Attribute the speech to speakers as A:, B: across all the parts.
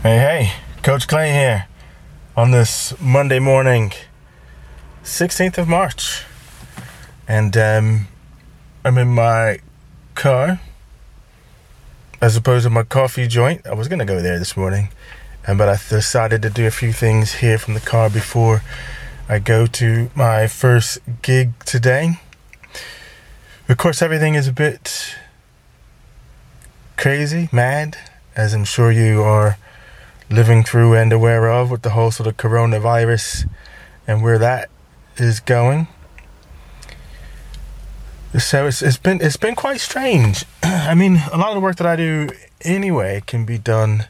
A: Hey, hey, Coach Clay here on this Monday morning, 16th of March. And um, I'm in my car as opposed to my coffee joint. I was going to go there this morning, um, but I decided to do a few things here from the car before I go to my first gig today. Of course, everything is a bit crazy, mad, as I'm sure you are living through and aware of with the whole sort of coronavirus and where that is going. So it's it's been it's been quite strange. I mean, a lot of the work that I do anyway can be done,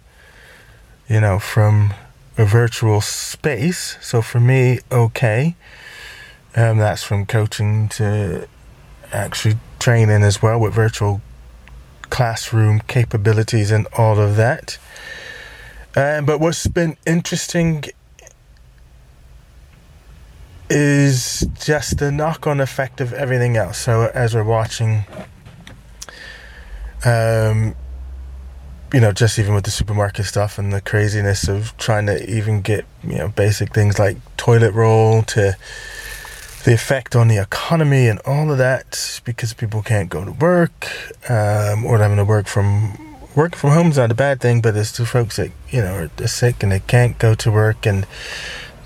A: you know, from a virtual space. So for me, okay. Um, that's from coaching to actually training as well with virtual classroom capabilities and all of that. Um, but what's been interesting is just the knock on effect of everything else. So, as we're watching, um, you know, just even with the supermarket stuff and the craziness of trying to even get, you know, basic things like toilet roll to the effect on the economy and all of that because people can't go to work um, or having to work from working from home is not a bad thing, but there's two folks that you know are sick and they can't go to work, and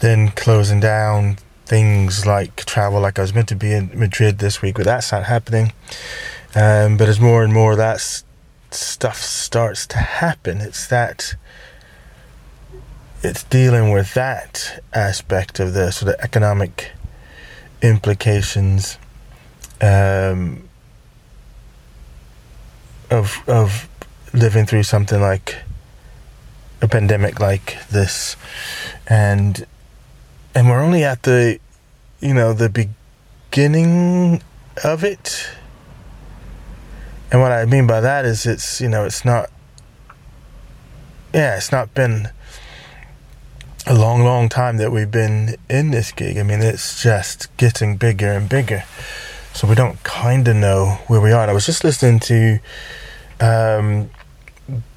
A: then closing down things like travel. Like I was meant to be in Madrid this week, but that's not happening. Um, but as more and more that stuff starts to happen, it's that it's dealing with that aspect of the sort of economic implications um, of of living through something like a pandemic like this. And and we're only at the you know the beginning of it. And what i mean by that is it's you know it's not yeah it's not been a long long time that we've been in this gig. I mean it's just getting bigger and bigger. So we don't kind of know where we are. And i was just listening to um,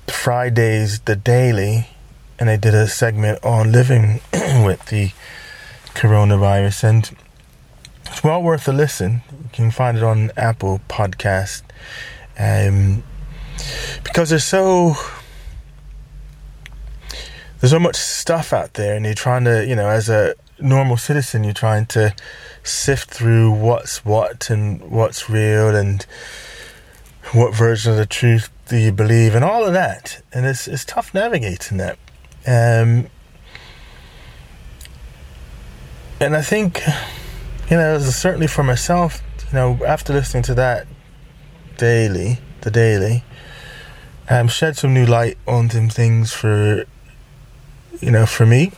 A: Fridays, the Daily, and they did a segment on living with the coronavirus, and it's well worth a listen. You can find it on Apple Podcast, um, because there's so there's so much stuff out there, and you're trying to, you know, as a normal citizen, you're trying to sift through what's what and what's real and what version of the truth do you believe, and all of that. And it's it's tough navigating that. Um, and I think, you know, certainly for myself, you know, after listening to that daily, the daily, um, shed some new light on some things for, you know, for me.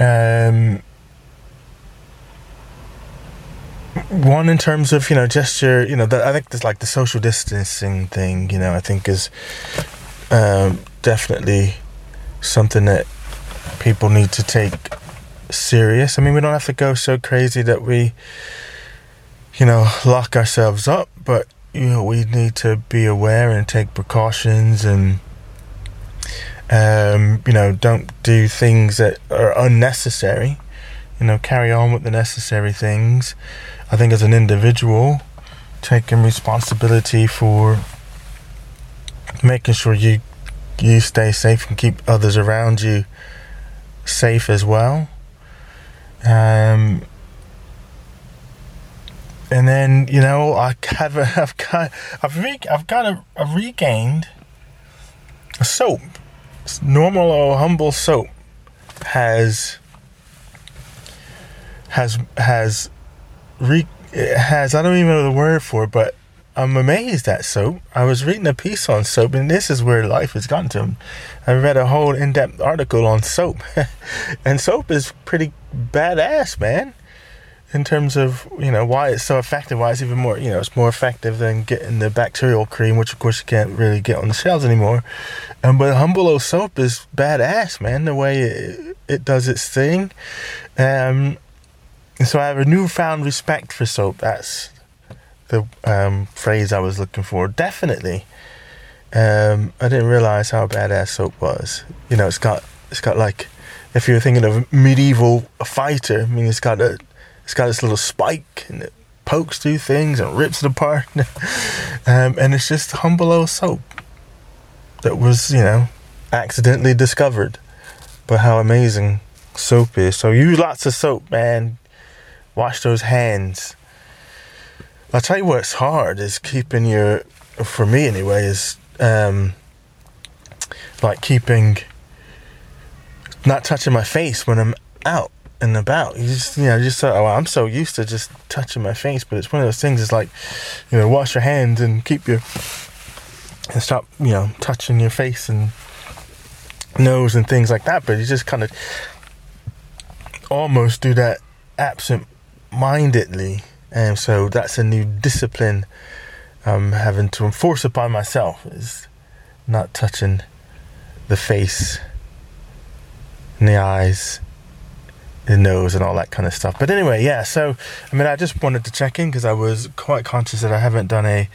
A: Um, one in terms of you know just your you know the, I think there's like the social distancing thing you know I think is um, definitely something that people need to take serious. I mean we don't have to go so crazy that we you know lock ourselves up, but you know we need to be aware and take precautions and um, you know don't do things that are unnecessary. You know carry on with the necessary things. I think as an individual, taking responsibility for making sure you you stay safe and keep others around you safe as well. Um, and then you know I have I've got I've re, I've got a, a regained a soap, normal or humble soap has has has re- has I don't even know the word for it, but I'm amazed at soap. I was reading a piece on soap, and this is where life has gotten to. I read a whole in-depth article on soap, and soap is pretty badass, man. In terms of you know why it's so effective, why it's even more you know it's more effective than getting the bacterial cream, which of course you can't really get on the shelves anymore. Um, but Humble soap is badass, man. The way it, it does its thing. Um, so I have a newfound respect for soap. That's the um, phrase I was looking for. Definitely. um, I didn't realize how badass soap was. You know, it's got it's got like if you're thinking of a medieval fighter, I mean, it's got a it's got this little spike and it pokes through things and rips it apart, um, and it's just humble old soap that was you know accidentally discovered. But how amazing soap is! So use lots of soap, man. Wash those hands. I'll tell you what's hard is keeping your, for me anyway, is um, like keeping, not touching my face when I'm out and about. You just, you know, just oh, I'm so used to just touching my face, but it's one of those things. It's like, you know, wash your hands and keep your, and stop, you know, touching your face and nose and things like that. But you just kind of almost do that absent mindedly and so that's a new discipline I'm having to enforce upon myself is not touching the face and the eyes, the nose, and all that kind of stuff. But anyway, yeah. So I mean, I just wanted to check in because I was quite conscious that I haven't done a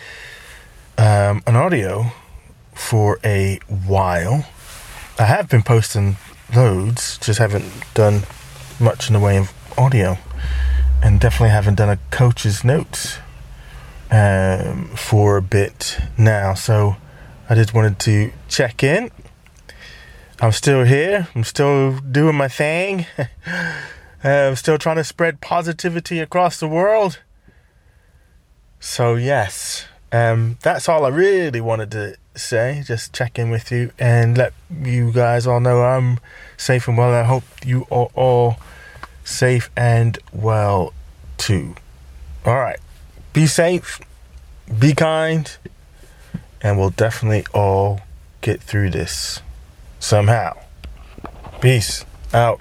A: um, an audio for a while. I have been posting loads, just haven't done much in the way of audio and definitely haven't done a coach's notes um, for a bit now. So I just wanted to check in. I'm still here. I'm still doing my thing. I'm still trying to spread positivity across the world. So yes, um, that's all I really wanted to say. Just check in with you and let you guys all know I'm safe and well. I hope you are all safe and well too. All right. Be safe, be kind, and we'll definitely all get through this somehow. Peace out.